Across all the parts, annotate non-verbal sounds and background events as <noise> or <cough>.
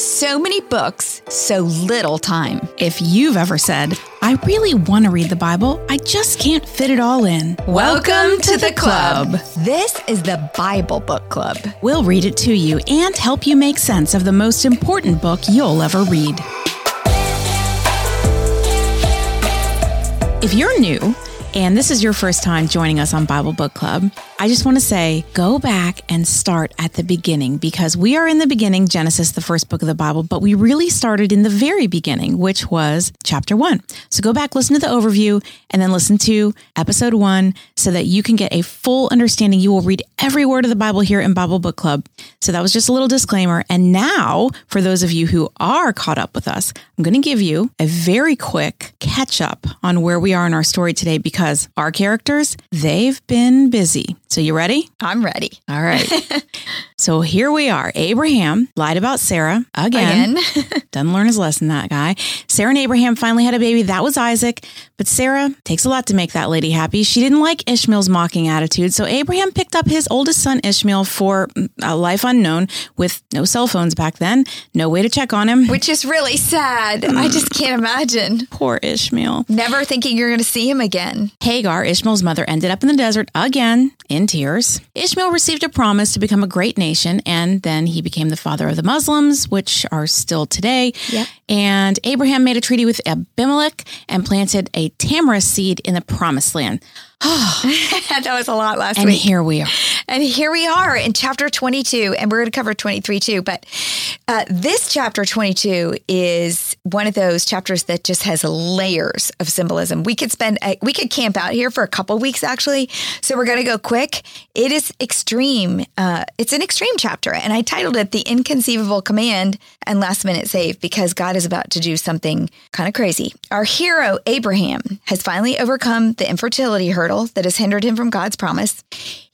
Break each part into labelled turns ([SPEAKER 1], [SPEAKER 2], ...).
[SPEAKER 1] So many books, so little time.
[SPEAKER 2] If you've ever said, I really want to read the Bible, I just can't fit it all in.
[SPEAKER 1] Welcome to the club. This is the Bible Book Club.
[SPEAKER 2] We'll read it to you and help you make sense of the most important book you'll ever read. If you're new, and this is your first time joining us on Bible Book Club, I just want to say go back and start at the beginning because we are in the beginning, Genesis, the first book of the Bible, but we really started in the very beginning, which was chapter one. So go back, listen to the overview, and then listen to episode one so that you can get a full understanding. You will read every word of the Bible here in Bible Book Club. So that was just a little disclaimer. And now, for those of you who are caught up with us, I'm going to give you a very quick catch up on where we are in our story today because our characters, they've been busy. So you ready?
[SPEAKER 1] I'm ready.
[SPEAKER 2] All right. <laughs> so here we are. Abraham lied about Sarah again.
[SPEAKER 1] Again. <laughs>
[SPEAKER 2] Doesn't learn his lesson, that guy. Sarah and Abraham finally had a baby. That was Isaac. But Sarah takes a lot to make that lady happy. She didn't like Ishmael's mocking attitude. So Abraham picked up his oldest son, Ishmael, for a life unknown with no cell phones back then, no way to check on him.
[SPEAKER 1] Which is really sad. I just can't imagine.
[SPEAKER 2] Poor Ishmael.
[SPEAKER 1] Never thinking you're going to see him again.
[SPEAKER 2] Hagar, Ishmael's mother, ended up in the desert again in tears. Ishmael received a promise to become a great nation, and then he became the father of the Muslims, which are still today.
[SPEAKER 1] Yep.
[SPEAKER 2] And Abraham made a treaty with Abimelech and planted a tamarisk seed in the promised land. <sighs> <laughs>
[SPEAKER 1] that was a lot last
[SPEAKER 2] And
[SPEAKER 1] week.
[SPEAKER 2] And here we are.
[SPEAKER 1] And here we are in chapter 22, and we're going to cover 23 too. But uh, this chapter 22 is one of those chapters that just has layers of symbolism. We could spend, a, we could camp out here for a couple weeks actually. So we're going to go quick. It is extreme. Uh, it's an extreme chapter, and I titled it "The Inconceivable Command and Last Minute Save" because God is about to do something kind of crazy. Our hero Abraham has finally overcome the infertility hurdle that has hindered him from God's promise.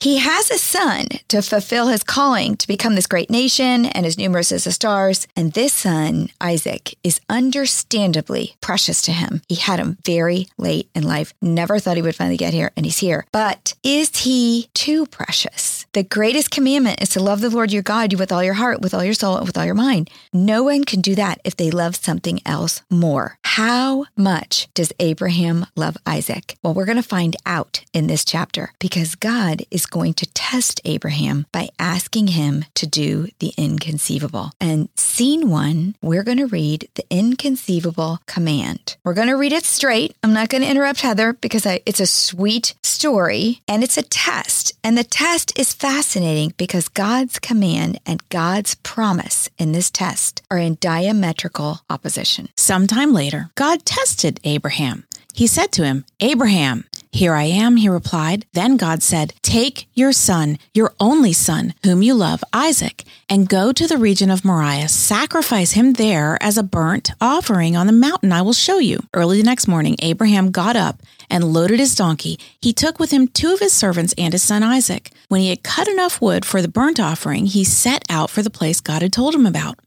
[SPEAKER 1] He has a son to fulfill his calling to become this great nation and as numerous as the stars. And this son, Isaac, is understandably precious to him. He had him very late in life, never thought he would finally get here, and he's here. But is he too precious? The greatest commandment is to love the Lord your God with all your heart, with all your soul, and with all your mind. No one can do that if they love something else more. How much does Abraham love Isaac? Well, we're going to find out in this chapter because God is going to test Abraham by asking him to do the inconceivable. And scene one, we're going to read the inconceivable command. We're going to read it straight. I'm not going to interrupt Heather because I, it's a sweet story and it's a test. And the test is fascinating because God's command and God's promise in this test are in diametrical opposition.
[SPEAKER 2] Sometime later, God tested Abraham. He said to him, Abraham, here I am, he replied. Then God said, Take your son, your only son, whom you love, Isaac, and go to the region of Moriah. Sacrifice him there as a burnt offering on the mountain I will show you. Early the next morning, Abraham got up and loaded his donkey. He took with him two of his servants and his son Isaac. When he had cut enough wood for the burnt offering, he set out for the place God had told him about.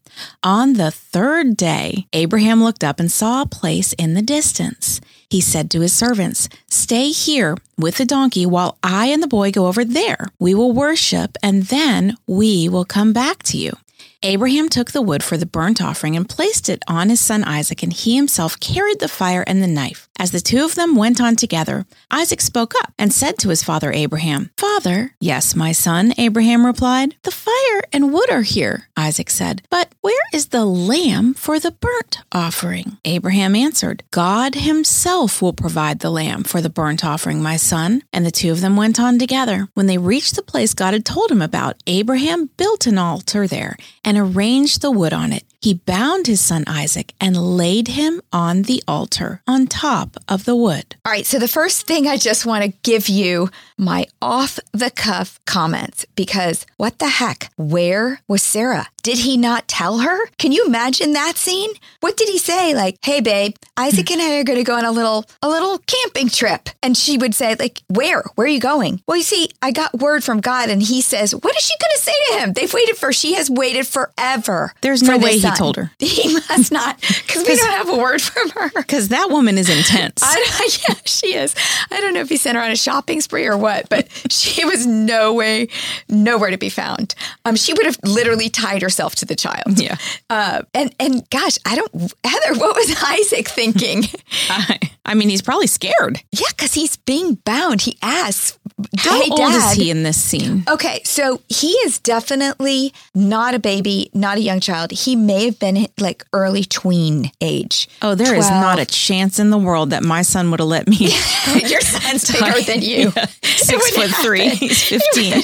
[SPEAKER 2] On the third day, Abraham looked up and saw a place in the distance. He said to his servants, Stay here with the donkey while I and the boy go over there. We will worship, and then we will come back to you. Abraham took the wood for the burnt offering and placed it on his son Isaac, and he himself carried the fire and the knife. As the two of them went on together, Isaac spoke up and said to his father Abraham, Father, yes, my son, Abraham replied. The fire and wood are here, Isaac said, but where is the lamb for the burnt offering? Abraham answered, God himself will provide the lamb for the burnt offering, my son. And the two of them went on together. When they reached the place God had told him about, Abraham built an altar there and arranged the wood on it. He bound his son Isaac and laid him on the altar on top of the wood.
[SPEAKER 1] All right, so the first thing I just want to give you my off the cuff comments because what the heck? Where was Sarah? Did he not tell her? Can you imagine that scene? What did he say? Like, "Hey babe, Isaac and I are going to go on a little a little camping trip." And she would say like, "Where? Where are you going?" Well, you see, I got word from God and he says, "What is she going to say to him?" They've waited for she has waited forever.
[SPEAKER 2] There's
[SPEAKER 1] for
[SPEAKER 2] no way he told her. <laughs>
[SPEAKER 1] He must not cuz we <laughs> don't have a word from her.
[SPEAKER 2] Because that woman is intense.
[SPEAKER 1] I, <laughs> yeah, she is. I don't know if he sent her on a shopping spree or what, but she was no way, nowhere to be found. Um, she would have literally tied yourself to the child.
[SPEAKER 2] Yeah.
[SPEAKER 1] Uh, and and gosh, I don't, Heather, what was <laughs> Isaac thinking? <laughs>
[SPEAKER 2] I, I mean, he's probably scared.
[SPEAKER 1] yeah, because he's being bound. He asks,
[SPEAKER 2] How
[SPEAKER 1] "Hey,
[SPEAKER 2] old
[SPEAKER 1] Dad."
[SPEAKER 2] is he in this scene?
[SPEAKER 1] Okay, so he is definitely not a baby, not a young child. He may have been like early tween age.
[SPEAKER 2] Oh, there is
[SPEAKER 1] 12.
[SPEAKER 2] not a chance in the world that my son would have let me. <laughs>
[SPEAKER 1] Your son's <laughs> bigger than you.
[SPEAKER 2] Yeah, <laughs> Six foot three.
[SPEAKER 1] happen.
[SPEAKER 2] He's 15.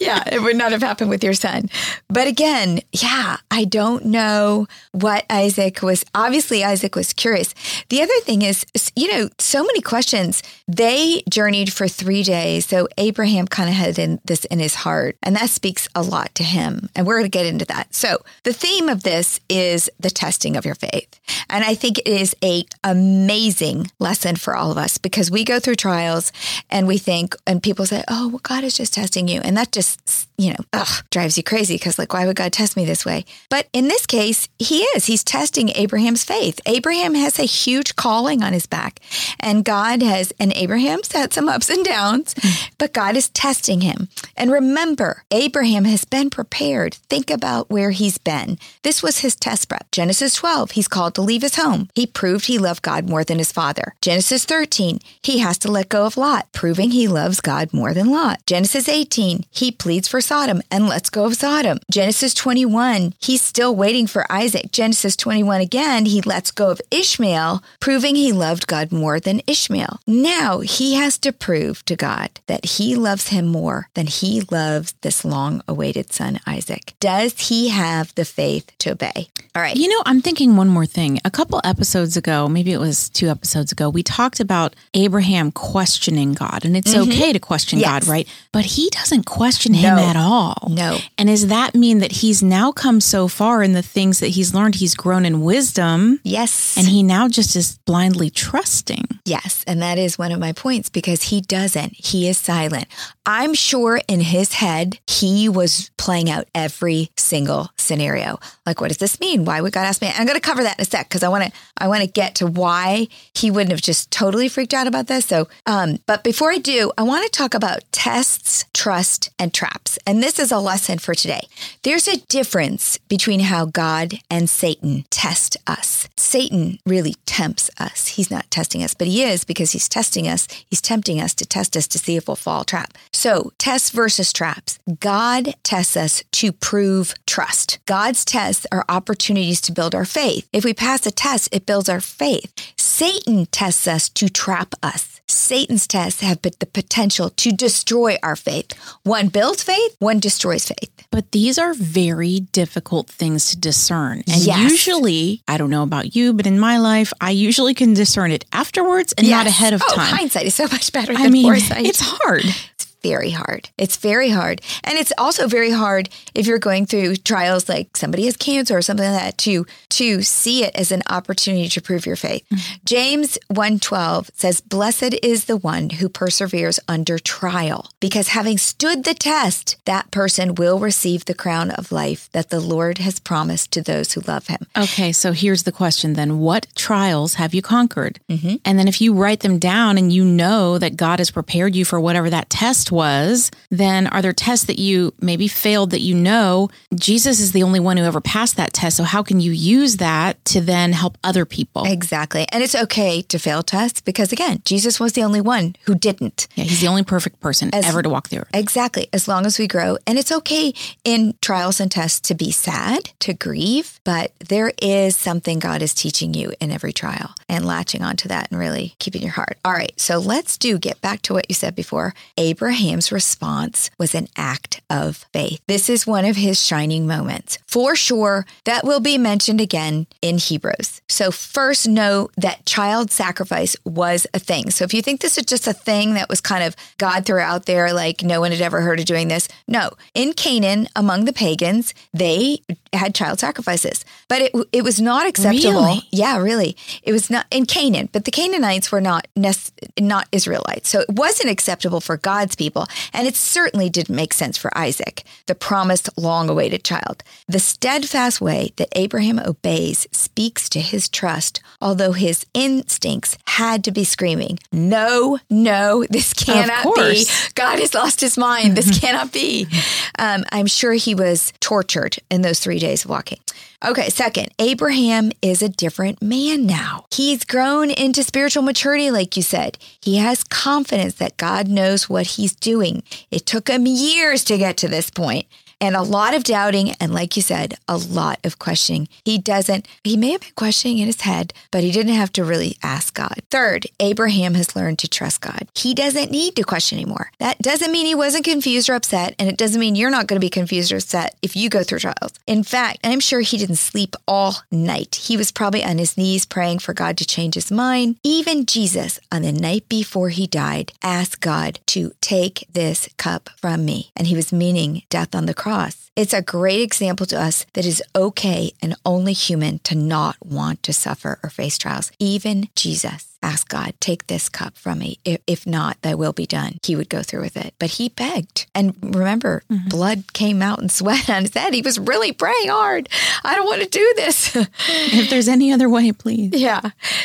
[SPEAKER 1] yeah, it would not have happened with your son. But again, yeah, I don't know what Isaac was. Obviously, Isaac was curious. The other thing is, you know, so many questions. They journeyed for three days. So Abraham kind of had in this in his heart, and that speaks a lot to him. And we're going to get into that. So the theme of this is the testing of your faith. And I think it is a amazing lesson for all of us because we go through trials and we think, and people say, oh, well, God is just testing you. And that just, you know, ugh, drives you crazy because, like, why would God test me this way? But in this case, he is. He's testing Abraham's faith. Abraham has a huge calling on his back. And God has, and Abraham's had some ups and downs, hmm. but God is testing him. And remember, Abraham has been prepared. Think about where he's been. This was his test prep. Genesis 12, he's called to leave his home. He proved he loved God more than his father. Genesis 13, he has to let go of Lot, proving he loves God more than Lot. Genesis 18, he pleads for Sodom and lets go of Sodom. Genesis 21, he's still waiting for Isaac. Genesis 21 again, he lets go of Ishmael, proving he loved God more than Ishmael. Now he has to prove to God that he loves him more than he loves this long awaited son, Isaac. Does he have the faith to obey? All right.
[SPEAKER 2] You know, I'm thinking one more thing. A couple episodes ago, maybe it was two episodes ago, we talked about Abraham questioning God, and it's mm-hmm. okay to question
[SPEAKER 1] Yes.
[SPEAKER 2] God, right? But he doesn't question him
[SPEAKER 1] No.
[SPEAKER 2] at all.
[SPEAKER 1] No.
[SPEAKER 2] And does that mean that he's now come so far in the things that he's learned? He's grown in wisdom,
[SPEAKER 1] Yes.
[SPEAKER 2] and he now just is blindly trusting.
[SPEAKER 1] Yes, and that is one of my points because he doesn't. He is silent. I'm sure in his head, he was playing out every single scenario. Like, what does this mean? Why would God ask me? I'm going to cover that in a sec because I want to. I want to get to why he wouldn't have just totally freaked out about this. So, um, but before I do, I want to talk about tests, trust, and traps. And this is a lesson for today. There's a difference between how God and Satan test us. Satan really tempts us. He's not testing us, but he is because he's testing us. He's tempting us to test us to see if we'll fall trap. So, tests versus traps. God tests us to prove trust. God's tests are opportunities to build our faith. If we pass a test, it builds our faith. Satan tests us to trap us. Satan's tests have the potential to destroy our faith. One builds faith, one destroys faith.
[SPEAKER 2] But these are very difficult things to discern. And
[SPEAKER 1] Yes.
[SPEAKER 2] usually, I don't know about you, but in my life, I usually can discern it afterwards and not ahead of
[SPEAKER 1] Oh,
[SPEAKER 2] time.
[SPEAKER 1] hindsight is so much better than
[SPEAKER 2] I mean,
[SPEAKER 1] foresight.
[SPEAKER 2] it's hard.
[SPEAKER 1] It's very hard. It's very hard. And it's also very hard if you're going through trials like somebody has cancer or something like that to to see it as an opportunity to prove your faith. James 1:12 says, "Blessed is the one who perseveres under trial, because having stood the test, that person will receive the crown of life that the Lord has promised to those who love him."
[SPEAKER 2] Okay, so here's the question then. What trials have you conquered? Mm-hmm. And then if you write them down and you know that God has prepared you for whatever that test was, then are there tests that you maybe failed that you know Jesus is the only one who ever passed that test? So how can you use that to then help other people?
[SPEAKER 1] Exactly. And it's okay to fail tests because again, Jesus was the only one who didn't.
[SPEAKER 2] Yeah, he's the only perfect person ever to walk through.
[SPEAKER 1] Exactly. As long as we grow. And it's okay in trials and tests to be sad, to grieve, but there is something God is teaching you in every trial and latching onto that and really keeping your heart. All right. So let's do get back to what you said before. Abraham's response was an act of faith. This is one of his shining moments. For sure, that will be mentioned again in Hebrews. So first know that child sacrifice was a thing. So if you think this is just a thing that was kind of God threw out there, like no one had ever heard of doing this, no. In Canaan, among the pagans, they had child sacrifices, but it it was not acceptable.
[SPEAKER 2] Really?
[SPEAKER 1] Yeah, really, it was not in Canaan. But the Canaanites were not not Israelites, so it wasn't acceptable for God's people. People. And it certainly didn't make sense for Isaac, the promised long awaited child. The steadfast way that Abraham obeys speaks to his trust, although his instincts had to be screaming, No, no, this cannot be. God has lost his mind. This <laughs> cannot be. Um, I'm sure he was tortured in those three days of walking. Okay, second, Abraham is a different man now. He's grown into spiritual maturity, like you said. He has confidence that God knows what he's doing. It took him years to get to this point and a lot of doubting. And like you said, a lot of questioning. He doesn't, he may have been questioning in his head, but he didn't have to really ask God. Third, Abraham has learned to trust God. He doesn't need to question anymore. That doesn't mean he wasn't confused or upset. And it doesn't mean you're not going to be confused or upset if you go through trials. In fact, I'm sure he didn't sleep all night. He was probably on his knees praying for God to change his mind. Even Jesus, on the night before he died, asked God to take this cup from me. And he was meaning death on the cross cross. It's a great example to us that is okay and only human to not want to suffer or face trials. Even Jesus ask God, take this cup from me. If not, thy will be done. He would go through with it. But he begged. And remember, mm-hmm. blood came out and <laughs> sweat on his head. He was really praying hard. I don't want to do this. <laughs>
[SPEAKER 2] if there's any other way, please.
[SPEAKER 1] Yeah.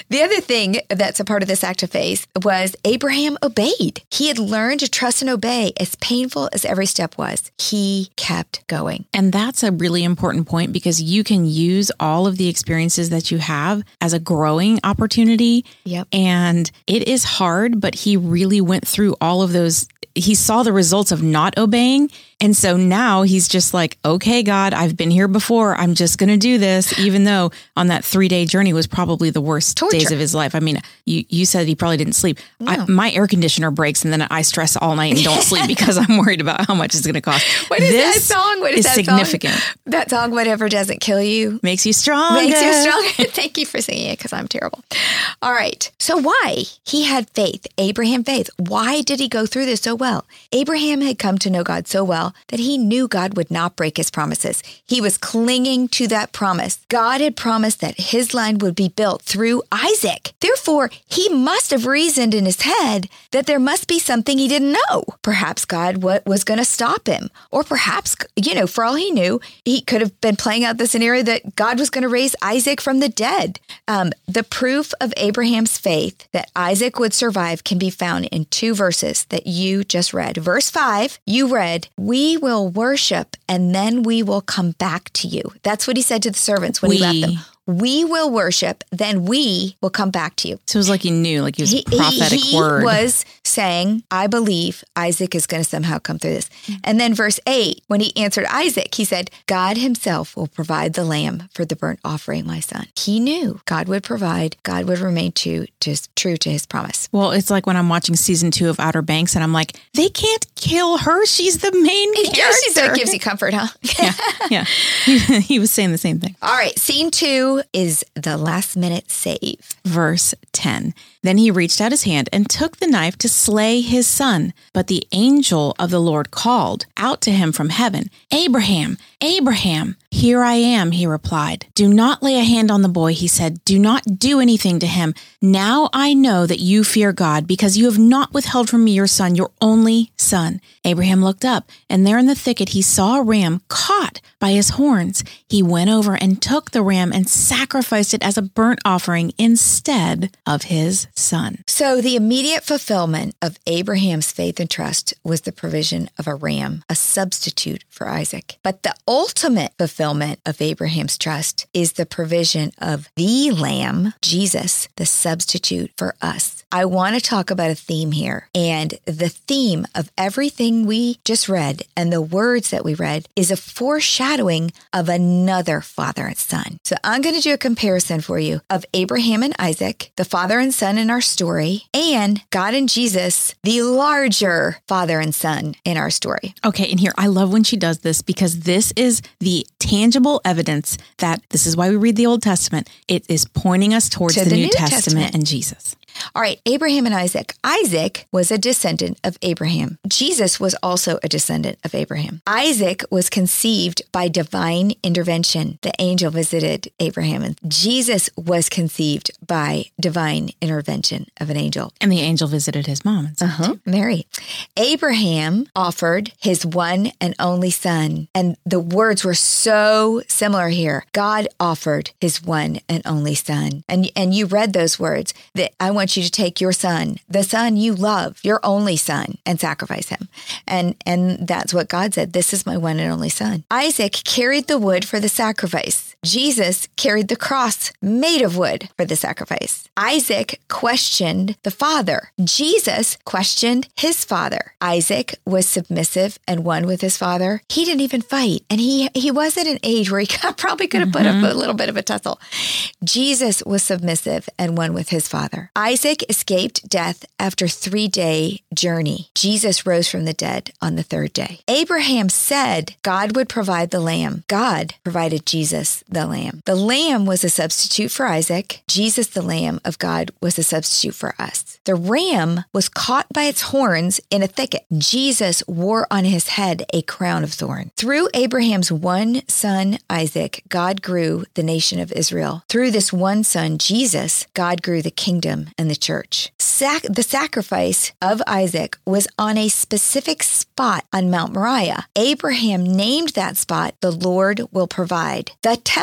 [SPEAKER 1] The other thing that's a part of this act of faith was Abraham obeyed. He had learned to trust and obey as painful as every step was. He kept going.
[SPEAKER 2] And that's a really important point because you can use all of the experiences that you have as a growing opportunity.
[SPEAKER 1] Yep.
[SPEAKER 2] Yep. And it is hard, but he really went through all of those. He saw the results of not obeying and so now he's just like, okay, God, I've been here before. I'm just going to do this, even though on that three day journey was probably the worst Torture. days of his life. I mean, you, you said he probably didn't sleep. No. I, my air conditioner breaks and then I stress all night and don't <laughs> sleep because I'm worried about how much it's going to cost.
[SPEAKER 1] What is this that song? What is, is that
[SPEAKER 2] significant.
[SPEAKER 1] Song? That song, Whatever Doesn't Kill You,
[SPEAKER 2] makes you strong.
[SPEAKER 1] Makes you stronger. <laughs> Thank you for singing it because I'm terrible. All right. So why? He had faith, Abraham faith. Why did he go through this so well? Abraham had come to know God so well that he knew God would not break his promises. He was clinging to that promise. God had promised that his line would be built through Isaac. Therefore, he must have reasoned in his head that there must be something he didn't know. Perhaps God what was going to stop him. Or perhaps, you know, for all he knew, he could have been playing out the scenario that God was going to raise Isaac from the dead. Um, the proof of Abraham's faith that Isaac would survive can be found in two verses that you just read. Verse 5, you read, We will worship and then we will come back to you. That's what he said to the servants when we. he left them we will worship, then we will come back to you.
[SPEAKER 2] So it was like he knew, like he was he, prophetic
[SPEAKER 1] he
[SPEAKER 2] word.
[SPEAKER 1] was saying, I believe Isaac is going to somehow come through this. Mm-hmm. And then verse 8, when he answered Isaac, he said, God himself will provide the lamb for the burnt offering, my son. He knew God would provide, God would remain true to, true to his promise.
[SPEAKER 2] Well, it's like when I'm watching season two of Outer Banks and I'm like, they can't kill her. She's the main <laughs> character.
[SPEAKER 1] So it gives you comfort, huh?
[SPEAKER 2] yeah. Yeah. He, <laughs> <laughs> he was saying the same thing.
[SPEAKER 1] All right. Scene two is the last minute save.
[SPEAKER 2] Verse 10 Then he reached out his hand and took the knife to slay his son. But the angel of the Lord called out to him from heaven, Abraham, Abraham. Here I am, he replied. Do not lay a hand on the boy, he said. Do not do anything to him. Now I know that you fear God because you have not withheld from me your son, your only son. Abraham looked up, and there in the thicket he saw a ram caught by his horns. He went over and took the ram and sacrificed it as a burnt offering instead of his son.
[SPEAKER 1] So the immediate fulfillment of Abraham's faith and trust was the provision of a ram, a substitute for Isaac. But the ultimate fulfillment of Abraham's trust is the provision of the lamb, Jesus, the substitute for us. I want to talk about a theme here. And the theme of everything we just read and the words that we read is a foreshadowing of another father and son. So I'm going to do a comparison for you of Abraham and Isaac, the father and son in our story, and God and Jesus, the larger father and son in our story.
[SPEAKER 2] Okay. And here, I love when she does this because this is the tangible evidence that this is why we read the Old Testament. It is pointing us towards to the, the, New, New Testament, Testament and Jesus.
[SPEAKER 1] All right, Abraham and Isaac. Isaac was a descendant of Abraham. Jesus was also a descendant of Abraham. Isaac was conceived by divine intervention. The angel visited Abraham, and Jesus was conceived by divine intervention of an angel.
[SPEAKER 2] And the angel visited his mom.
[SPEAKER 1] Uh-huh. Mary. Abraham offered his one and only son. And the words were so similar here. God offered his one and only son. And, and you read those words that I want you to take your son, the son you love, your only son, and sacrifice him. And, and that's what God said. This is my one and only son. Isaac carried the wood for the sacrifice. Jesus carried the cross made of wood for the sacrifice. Isaac questioned the father. Jesus questioned his father. Isaac was submissive and one with his father. He didn't even fight. And he, he was at an age where he <laughs> probably could have put mm-hmm. up a little bit of a tussle. Jesus was submissive and one with his father. Isaac escaped death after three day journey. Jesus rose from the dead on the third day. Abraham said God would provide the lamb. God provided Jesus the lamb. The lamb was a substitute for Isaac. Jesus, the lamb of God, was a substitute for us. The ram was caught by its horns in a thicket. Jesus wore on his head a crown of thorns. Through Abraham's one son, Isaac, God grew the nation of Israel. Through this one son, Jesus, God grew the kingdom and the church. Sac- the sacrifice of Isaac was on a specific spot on Mount Moriah. Abraham named that spot, the Lord will provide. The temple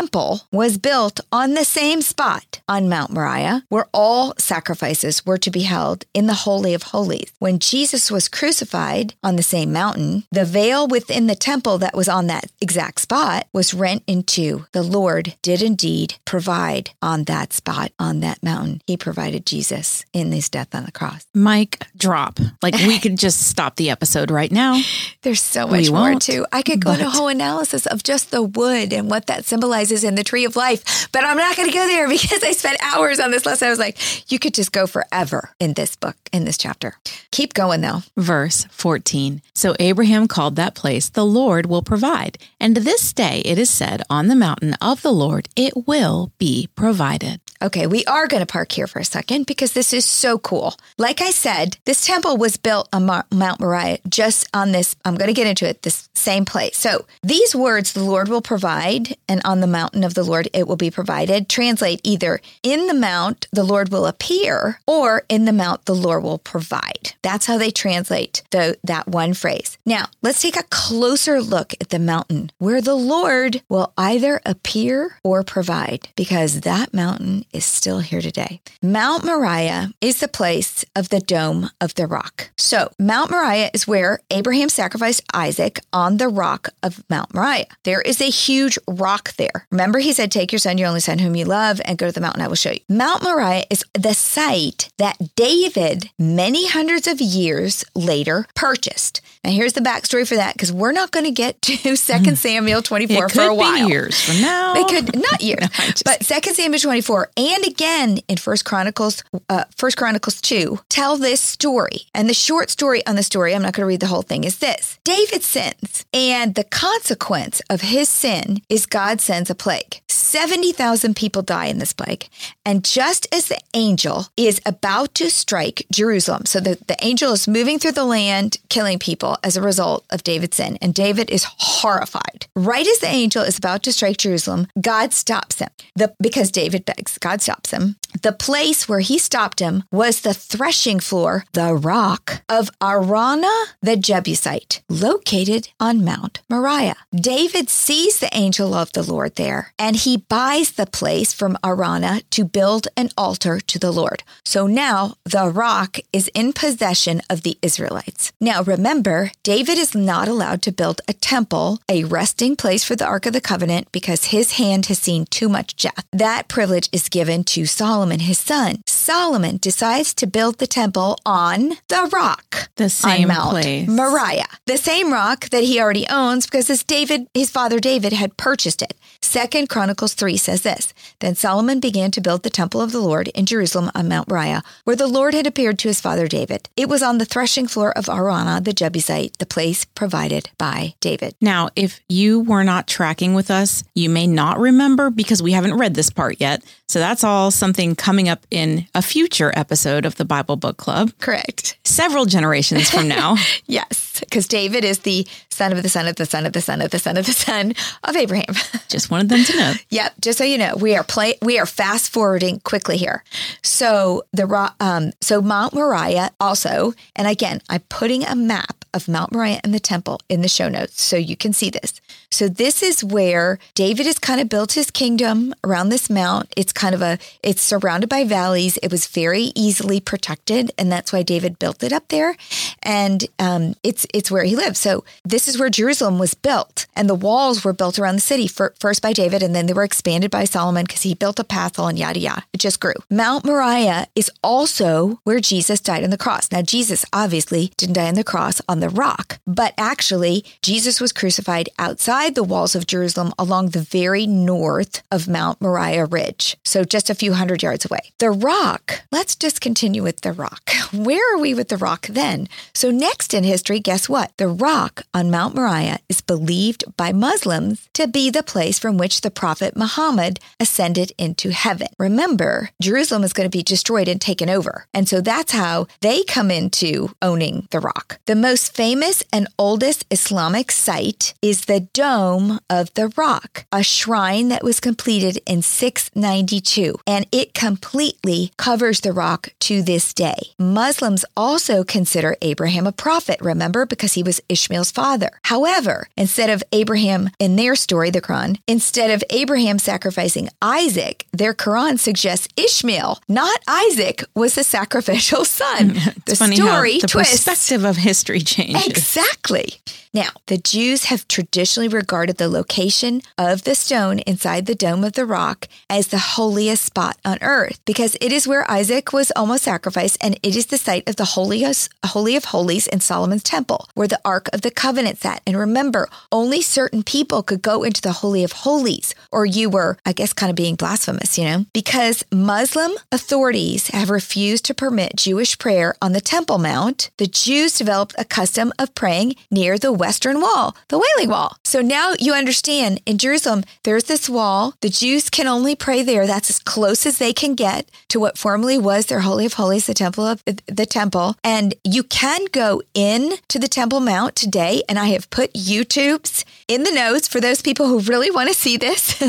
[SPEAKER 1] was built on the same spot on Mount Moriah, where all sacrifices were to be held in the Holy of Holies. When Jesus was crucified on the same mountain, the veil within the temple that was on that exact spot was rent in two. The Lord did indeed provide on that spot, on that mountain. He provided Jesus in his death on the cross.
[SPEAKER 2] Mic, drop. Like we could just stop the episode right now.
[SPEAKER 1] There's so much we more to. I could go but... into a whole analysis of just the wood and what that symbolizes in the tree of life, but I'm not going to go there <laughs> because I spent hours on this lesson. I was like, you could just go forever in this book, in this chapter. Keep going though.
[SPEAKER 2] Verse 14. So Abraham called that place, the Lord will provide. And this day it is said, on the mountain of the Lord it will be provided.
[SPEAKER 1] Okay, we are going to park here for a second because this is so cool. Like I said, this temple was built on Mount Moriah, just on this, I'm going to get into it, this same place. So these words, the Lord will provide, and on the mountain of the Lord it will be provided, translate either in the mount the Lord will appear or in the mount the Lord will provide. That's how they translate the, that one phrase. Now, let's take a closer look at the mountain where the Lord will either appear or provide because that mountain is still here today. Mount Moriah is the place of the dome of the rock. So, Mount Moriah is where Abraham sacrificed Isaac on the rock of Mount Moriah. There is a huge rock there. Remember, he said, Take your son, your only son, whom you love, and go to the mountain I will show you. Mount Moriah is the site that David, many hundreds of years later, purchased. Now, here's the backstory for that because we're not going to get to <laughs> 2 hmm. Samuel 24 for a while.
[SPEAKER 2] years from now.
[SPEAKER 1] They could, not years, <laughs> no, but 2 Samuel 24 and again in First Chronicles, uh, First Chronicles 2 tell this story. And the short story on the story, I'm not going to read the whole thing, is this David sins, and the consequence of his sin is God sends a plague. 70,000 people die in this plague. And just as the angel is about to strike Jerusalem, so the, the angel is moving through the land, killing people as a result of David's sin, and David is horrified. Right as the angel is about to strike Jerusalem, God stops him. The, because David begs, God stops him. The place where he stopped him was the threshing floor, the rock of Araunah the Jebusite, located on Mount Moriah. David sees the angel of the Lord there, and he buys the place from Araunah to build an altar to the Lord. So now the rock is in possession of the Israelites. Now remember, David is not allowed to build a temple, a resting place for the Ark of the Covenant, because his hand has seen too much death. That privilege is given to Solomon, his son. Solomon decides to build the temple on the rock.
[SPEAKER 2] The same
[SPEAKER 1] Mount
[SPEAKER 2] place.
[SPEAKER 1] Moriah. The same rock that he already owns because his David, his father David had purchased it. Second Chronicles 3 says this Then Solomon began to build the temple of the Lord in Jerusalem on Mount Moriah, where the Lord had appeared to his father David. It was on the threshing floor of Araunah the Jebusite, the place provided by David.
[SPEAKER 2] Now, if you were not tracking with us, you may not remember because we haven't read this part yet. So that's all something coming up in a future episode of the Bible Book Club.
[SPEAKER 1] Correct.
[SPEAKER 2] Several generations from now. <laughs>
[SPEAKER 1] yes, because David is the son of the son of the son of the son of the son of the son of Abraham. <laughs>
[SPEAKER 2] Just wanted them to know.
[SPEAKER 1] yep. Just so you know, we are play we are fast forwarding quickly here. So the um so Mount Moriah also, and again, I'm putting a map of Mount Moriah and the temple in the show notes so you can see this. So this is where David has kind of built his kingdom around this mount. It's kind of a it's surrounded by valleys. It was very easily protected, and that's why David built it up there. And um, it's it's where he lived. So this is where Jerusalem was built, and the walls were built around the city for, first by David, and then they were expanded by Solomon because he built a pathel and yada yada. It just grew. Mount Moriah is also where Jesus died on the cross. Now Jesus obviously didn't die on the cross on the rock, but actually, Jesus was crucified outside the walls of Jerusalem along the very north of Mount Moriah Ridge. So just a few hundred yards away. The rock, let's just continue with the rock. <laughs> Where are we with the rock then? So, next in history, guess what? The rock on Mount Moriah is believed by Muslims to be the place from which the Prophet Muhammad ascended into heaven. Remember, Jerusalem is going to be destroyed and taken over. And so that's how they come into owning the rock. The most famous and oldest Islamic site is the Dome of the Rock, a shrine that was completed in 692, and it completely covers the rock to this day. Muslims also consider Abraham a prophet, remember, because he was Ishmael's father. However, instead of Abraham in their story, the Quran, instead of Abraham sacrificing Isaac, their Quran suggests Ishmael, not Isaac, was the sacrificial son. <laughs>
[SPEAKER 2] the
[SPEAKER 1] story
[SPEAKER 2] the
[SPEAKER 1] twists.
[SPEAKER 2] perspective of history changes.
[SPEAKER 1] Exactly. Now, the Jews have traditionally regarded the location of the stone inside the dome of the rock as the holiest spot on earth because it is where Isaac was almost sacrificed and it is the site of the holiest, Holy of Holies in Solomon's temple where the Ark of the Covenant sat. And remember, only certain people could go into the Holy of Holies or you were, I guess, kind of being blasphemous, you know, because Muslim authorities have refused to permit Jewish prayer on the Temple Mount. The Jews developed a custom of praying near the Western Wall, the Wailing Wall. So now you understand in Jerusalem, there's this wall. The Jews can only pray there. That's as close as they can get to what formerly was their Holy of Holies, the temple of the temple. And you can go in to the Temple Mount today. And I have put YouTube's in the notes for those people who really want to see this.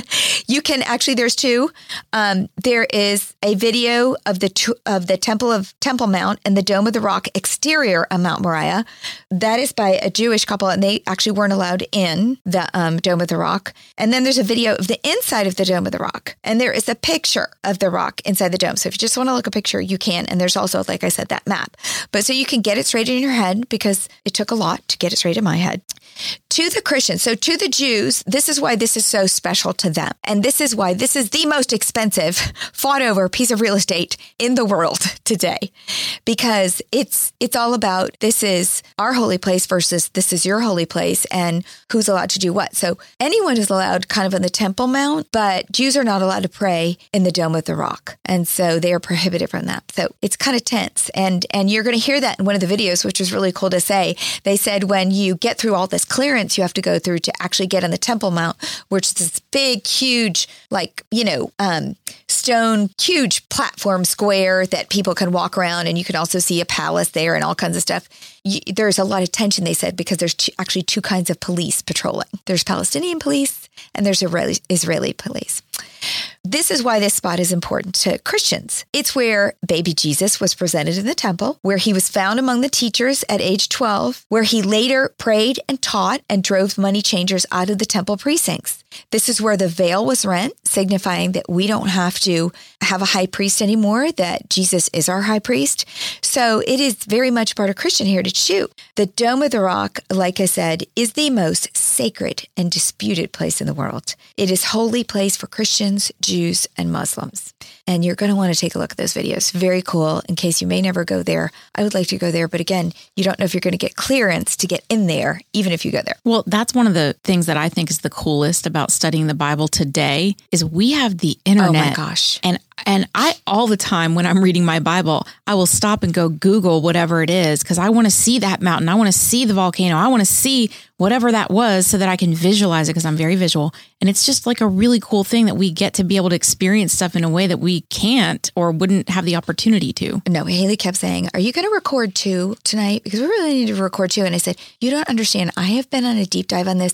[SPEAKER 1] <laughs> you can actually, there's two. Um, there is a video of the of the Temple of Temple Mount and the Dome of the Rock exterior of Mount Moriah. That is by a Jewish couple, and they actually weren't allowed in the um, Dome of the Rock. And then there's a video of the inside of the Dome of the Rock, and there is a picture of the rock inside the dome. So if you just want to look a picture, you can. And there's also, like I said, that map. But so you can get it straight in your head because it took a lot to get it straight in my head. To the Christians, so to the Jews, this is why this is so special to them. And this is why this is the most expensive, fought over piece of real estate in the world <laughs> today. Because it's it's all about this is our holy place versus this is your holy place and who's allowed to do what. So anyone is allowed kind of in the Temple Mount, but Jews are not allowed to pray in the Dome of the Rock. And so they are prohibited from that. So it's kind of tense. And and you're going to hear that in one of the videos, which was really cool to say. They said when you get through all this clearance you have to go through to actually get on the Temple Mount, which is this big, huge, like, you know, um, stone, huge platform square that people can walk around. And you can also see a palace there and all kinds of stuff. You, there's a lot of tension, they said, because there's actually two kinds of police patrolling there's Palestinian police and there's Israeli, Israeli police. This is why this spot is important to Christians. It's where baby Jesus was presented in the temple, where he was found among the teachers at age 12, where he later prayed and taught and drove money changers out of the temple precincts. This is where the veil was rent, signifying that we don't have to have a high priest anymore, that Jesus is our high priest. So it is very much part of Christian heritage too. The Dome of the Rock, like I said, is the most sacred and disputed place in the world. It is holy place for Christians, Jews, and Muslims. And you're going to want to take a look at those videos. Very cool. In case you may never go there, I would like to go there. But again, you don't know if you're going to get clearance to get in there, even if you go there.
[SPEAKER 2] Well, that's one of the things that I think is the coolest about studying the Bible today is we have the internet. Oh
[SPEAKER 1] my gosh.
[SPEAKER 2] And and I all the time when I'm reading my Bible, I will stop and go Google whatever it is because I want to see that mountain. I want to see the volcano. I want to see whatever that was so that I can visualize it because I'm very visual. And it's just like a really cool thing that we get to be able to experience stuff in a way that we can't or wouldn't have the opportunity to.
[SPEAKER 1] No, Hayley kept saying, Are you going to record two tonight? Because we really need to record two. And I said, You don't understand. I have been on a deep dive on this.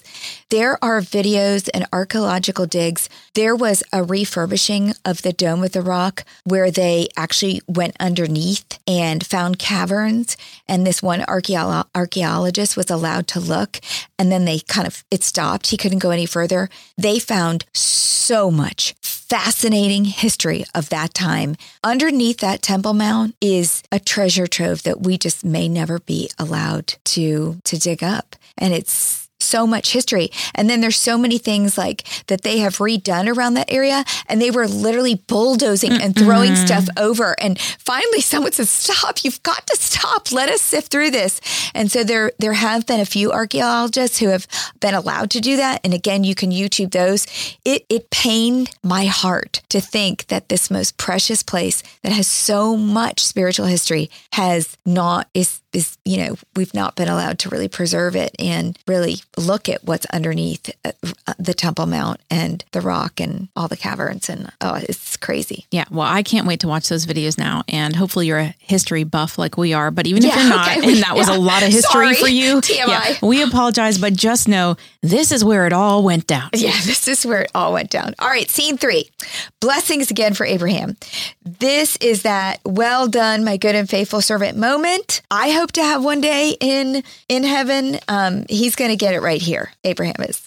[SPEAKER 1] There are videos and archaeological digs. There was a refurbishing of the Dome of the Rock where they actually went underneath and found caverns. And this one archeolo- archaeologist was allowed to look and then they kind of, it stopped. He couldn't go any further. They found so much fascinating history of that time. Underneath that Temple Mount is a treasure trove that we just may never be allowed to, to dig up. And it's so much history. And then there's so many things like that they have redone around that area. And they were literally bulldozing and throwing stuff over. And finally someone said, stop, you've got to stop. Let us sift through this. And so there, there have been a few archaeologists who have been allowed to do that. And again, you can YouTube those. It, it pained my heart to think that this most precious place that has so much spiritual history has not, is, is, you know, we've not been allowed to really preserve it and really look at what's underneath uh, the Temple Mount and the rock and all the caverns. And oh, it's crazy.
[SPEAKER 2] Yeah. Well, I can't wait to watch those videos now. And hopefully you're a history buff like we are. But even yeah, if you're <laughs> not, okay. and that was yeah. a lot of history
[SPEAKER 1] Sorry.
[SPEAKER 2] for you, <laughs>
[SPEAKER 1] TMI.
[SPEAKER 2] Yeah, we apologize. But just know this is where it all went down.
[SPEAKER 1] Yeah, <laughs> this is where it all went down. All right. Scene three blessings again for Abraham. This is that well done, my good and faithful servant moment. I hope to have one day in in heaven. Um, he's going to get it right here. Abraham is.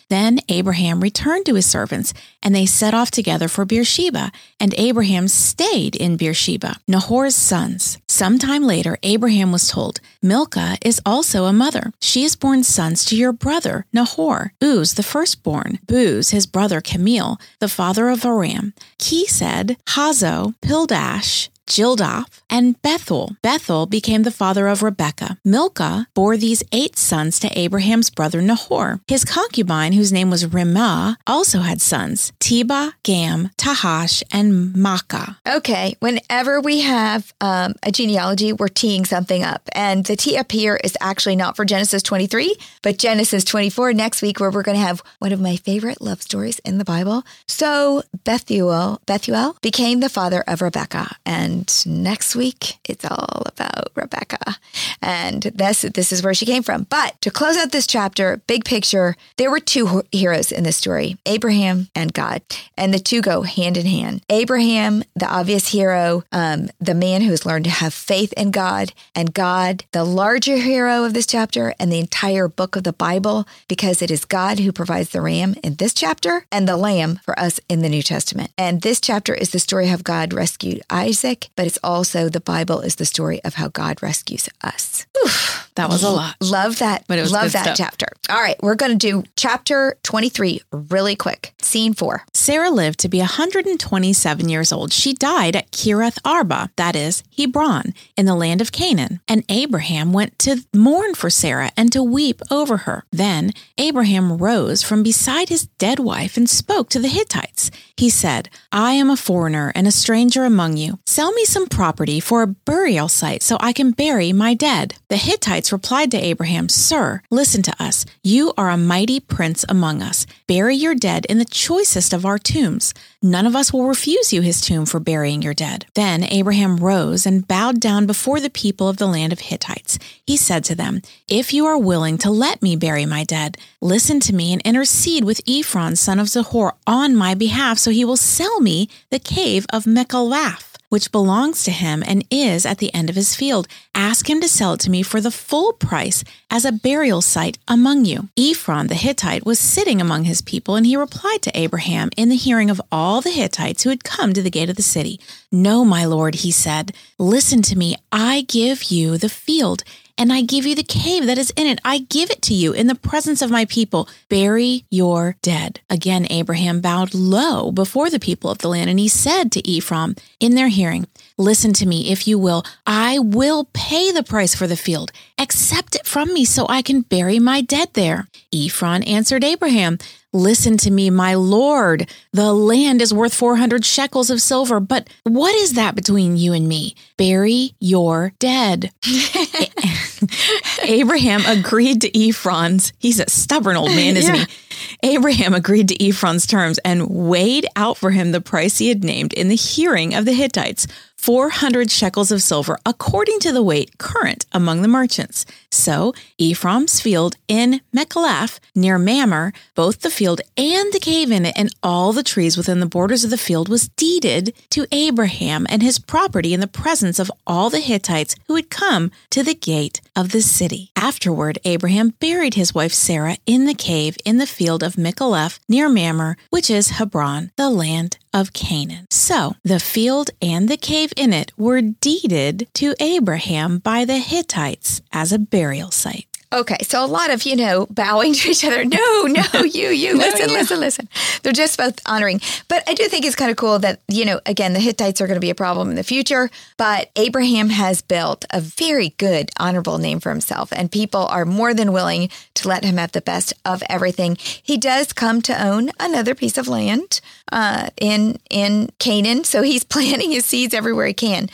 [SPEAKER 2] Then Abraham returned to his servants, and they set off together for Beersheba, and Abraham stayed in Beersheba, Nahor's sons. Some time later, Abraham was told, Milcah is also a mother. She has borne sons to your brother, Nahor, Uz the firstborn, Buz, his brother Kemuel, the father of Aram, Kesed, Hazo, Pildash, Jidlaph, and Bethuel. Bethuel became the father of Rebekah. Milcah bore these eight sons to Abraham's brother Nahor. His concubine, whose name was Reumah, also had sons Tebah, Gam, Tahash, and Maacah.
[SPEAKER 1] Okay, whenever we have um, a genealogy, we're teeing something up. And the tee up here is actually not for Genesis 23, but Genesis 24 next week, where we're going to have one of my favorite love stories in the Bible. So Bethuel, Bethuel became the father of Rebekah. And and next week, it's all about Rebecca. And this, this is where she came from. But to close out this chapter, big picture, there were two heroes in this story Abraham and God. And the two go hand in hand. Abraham, the obvious hero, um, the man who has learned to have faith in God, and God, the larger hero of this chapter and the entire book of the Bible, because it is God who provides the ram in this chapter and the lamb for us in the New Testament. And this chapter is the story of God rescued Isaac but it's also the Bible is the story of how God rescues us.
[SPEAKER 2] Oof, that was a lot.
[SPEAKER 1] Love that. But it was Love that stuff. chapter. All right, we're going to do chapter 23 really quick. Scene four.
[SPEAKER 2] Sarah lived to be 127 years old. She died at Kiriath Arba, that is, Hebron, in the land of Canaan. And Abraham went to mourn for Sarah and to weep over her. Then Abraham rose from beside his dead wife and spoke to the Hittites. He said, I am a foreigner and a stranger among you. Sell me some property for a burial site so I can bury my dead. The Hittites Replied to Abraham, Sir, listen to us. You are a mighty prince among us. Bury your dead in the choicest of our tombs. None of us will refuse you his tomb for burying your dead. Then Abraham rose and bowed down before the people of the land of Hittites. He said to them, If you are willing to let me bury my dead, listen to me and intercede with Ephron, son of Zohar, on my behalf, so he will sell me the cave of Machpelah which belongs to him and is at the end of his field. Ask him to sell it to me for the full price as a burial site among you. Ephron the Hittite was sitting among his people, and he replied to Abraham in the hearing of all the Hittites who had come to the gate of the city. No, my lord, he said, listen to me. I give you the field and I give you the cave that is in it. I give it to you in the presence of my people. Bury your dead. Again, Abraham bowed low before the people of the land, and he said to Ephron in their hearing, Listen to me, if you will. I will pay the price for the field. Accept it from me so I can bury my dead there. Ephron answered Abraham, Listen to me, my lord. The land is worth 400 shekels of silver, but what is that between you and me? Bury your dead. <laughs> Abraham agreed to Ephron's. He's a stubborn old man, isn't yeah. he? Abraham agreed to Ephron's terms and weighed out for him the price he had named in the hearing of the Hittites 400 shekels of silver, according to the weight current among the merchants. So Ephraim's field in Machpelah, near Mamre, both the field and the cave in it, and all the trees within the borders of the field was deeded to Abraham and his property in the presence of all the Hittites who had come to the gate of the city. Afterward, Abraham buried his wife Sarah in the cave in the field of Machpelah, near Mamre, which is Hebron, the land of Canaan. So the field and the cave in it were deeded to Abraham by the Hittites as a burial site.
[SPEAKER 1] Okay, so a lot of, you know, bowing <laughs> to each other. No, no, <laughs> you, you, listen, no, listen, listen. They're just both honoring. But I do think it's kind of cool that, you know, again, the Hittites are going to be a problem in the future, but Abraham has built a very good, honorable name for himself, and people are more than willing to let him have the best of everything. He does come to own another piece of land uh, in in Canaan, so he's <laughs> planting his seeds everywhere he can.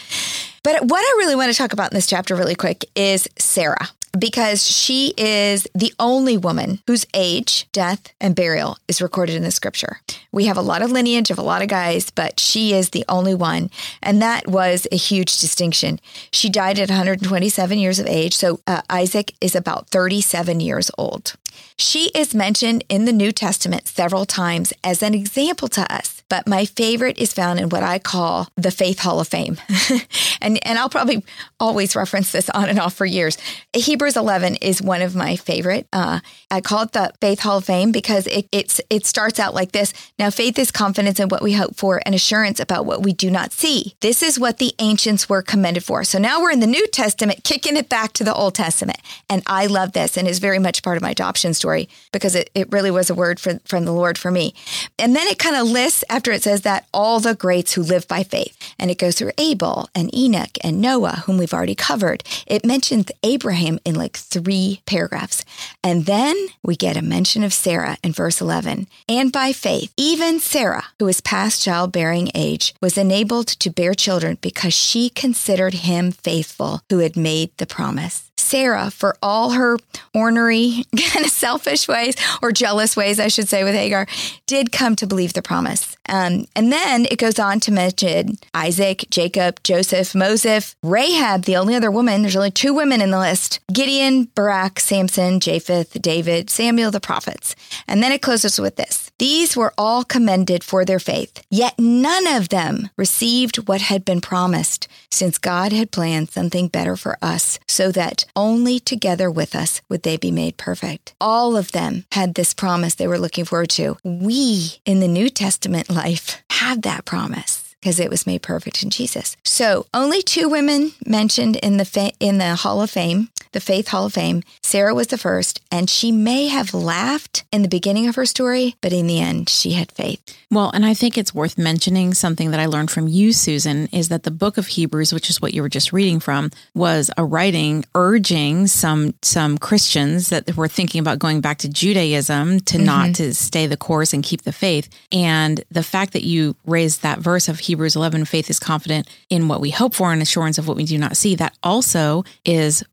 [SPEAKER 1] But what I really want to talk about in this chapter, really quick, is Sarah because she is the only woman whose age, death, and burial is recorded in the scripture. We have a lot of lineage of a lot of guys, but she is the only one. And that was a huge distinction. She died at 127 years of age. So uh, Isaac is about 37 years old. She is mentioned in the New Testament several times as an example to us, but my favorite is found in what I call the Faith Hall of Fame. <laughs> and, and I'll probably always reference this on and off for years. Hebrews 11 is one of my favorite. Uh, I call it the Faith Hall of Fame because it, it's, it starts out like this. Now, faith is confidence in what we hope for and assurance about what we do not see. This is what the ancients were commended for. So now we're in the New Testament, kicking it back to the Old Testament. And I love this and is very much part of my adoption story because it, it really was a word for, from the Lord for me. And then it kind of lists, after it says that, all the greats who live by faith. And it goes through Abel and Enoch and Noah, whom we've already covered. It mentions Abraham in like three paragraphs. And then we get a mention of Sarah in verse 11. And by faith, even Sarah, who was past childbearing age, was enabled to bear children because she considered him faithful who had made the promise. Sarah, for all her ornery, <laughs> kind of selfish ways or jealous ways, I should say, with Hagar, did come to believe the promise. Um, and then it goes on to mention Isaac, Jacob, Joseph, Moses, Rahab, the only other woman. There's only two women in the list Gideon, Barak, Samson, Japheth, David, Samuel, the prophets. And then it closes with this These were all commended for their faith, yet none of them received what had been promised, since God had planned something better for us, so that only together with us would they be made perfect. All of them had this promise they were looking forward to. We in the New Testament life have that promise because it was made perfect in Jesus. So, only two women mentioned in the fa- in the Hall of Fame, the Faith Hall of Fame, Sarah was the first, and she may have laughed in the beginning of her story, but in the end, she had faith.
[SPEAKER 2] Well, and I think it's worth mentioning something that I learned from you, Susan, is that the book of Hebrews, which is what you were just reading from, was a writing urging some some Christians that were thinking about going back to Judaism to mm-hmm. not to stay the course and keep the faith. And the fact that you raised that verse of Hebrews 11, faith is confident in what we hope for and assurance of what we do not see, that also is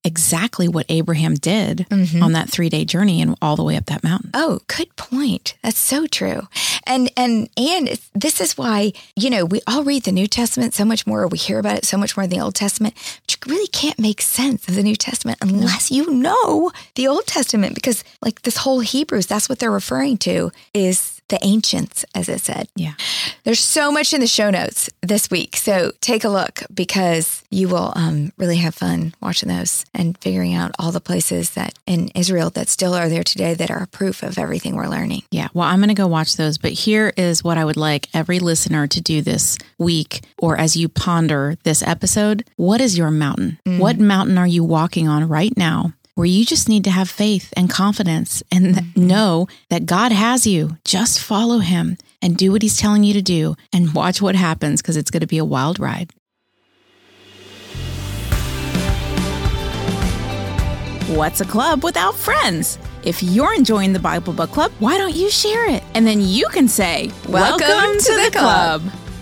[SPEAKER 2] exactly what Abraham did mm-hmm. on that three day journey and all the way up that mountain.
[SPEAKER 1] Oh, good point. That's so true. And and and this is why you know we all read the New Testament so much more. We hear about it so much more in the Old Testament. But you really can't make sense of the New Testament unless you know the Old Testament, because like this whole Hebrews, that's what they're referring to is the ancients, as it said.
[SPEAKER 2] Yeah.
[SPEAKER 1] There's so much in the show notes this week. So take a look because you will um, really have fun watching those and figuring out all the places that in Israel that still are there today that are proof of everything we're learning.
[SPEAKER 2] Yeah. Well, I'm going to go watch those. But here is what I would like every listener to do this week or as you ponder this episode. What is your mountain? Mm. What mountain are you walking on right now? Where you just need to have faith and confidence and mm-hmm. know that God has you. Just follow him and do what he's telling you to do and watch what happens because it's going to be a wild ride. What's a club without friends? If you're enjoying the Bible Book Club, why don't you share it? And then you can say,
[SPEAKER 1] Welcome, Welcome to, to, the, the club. club.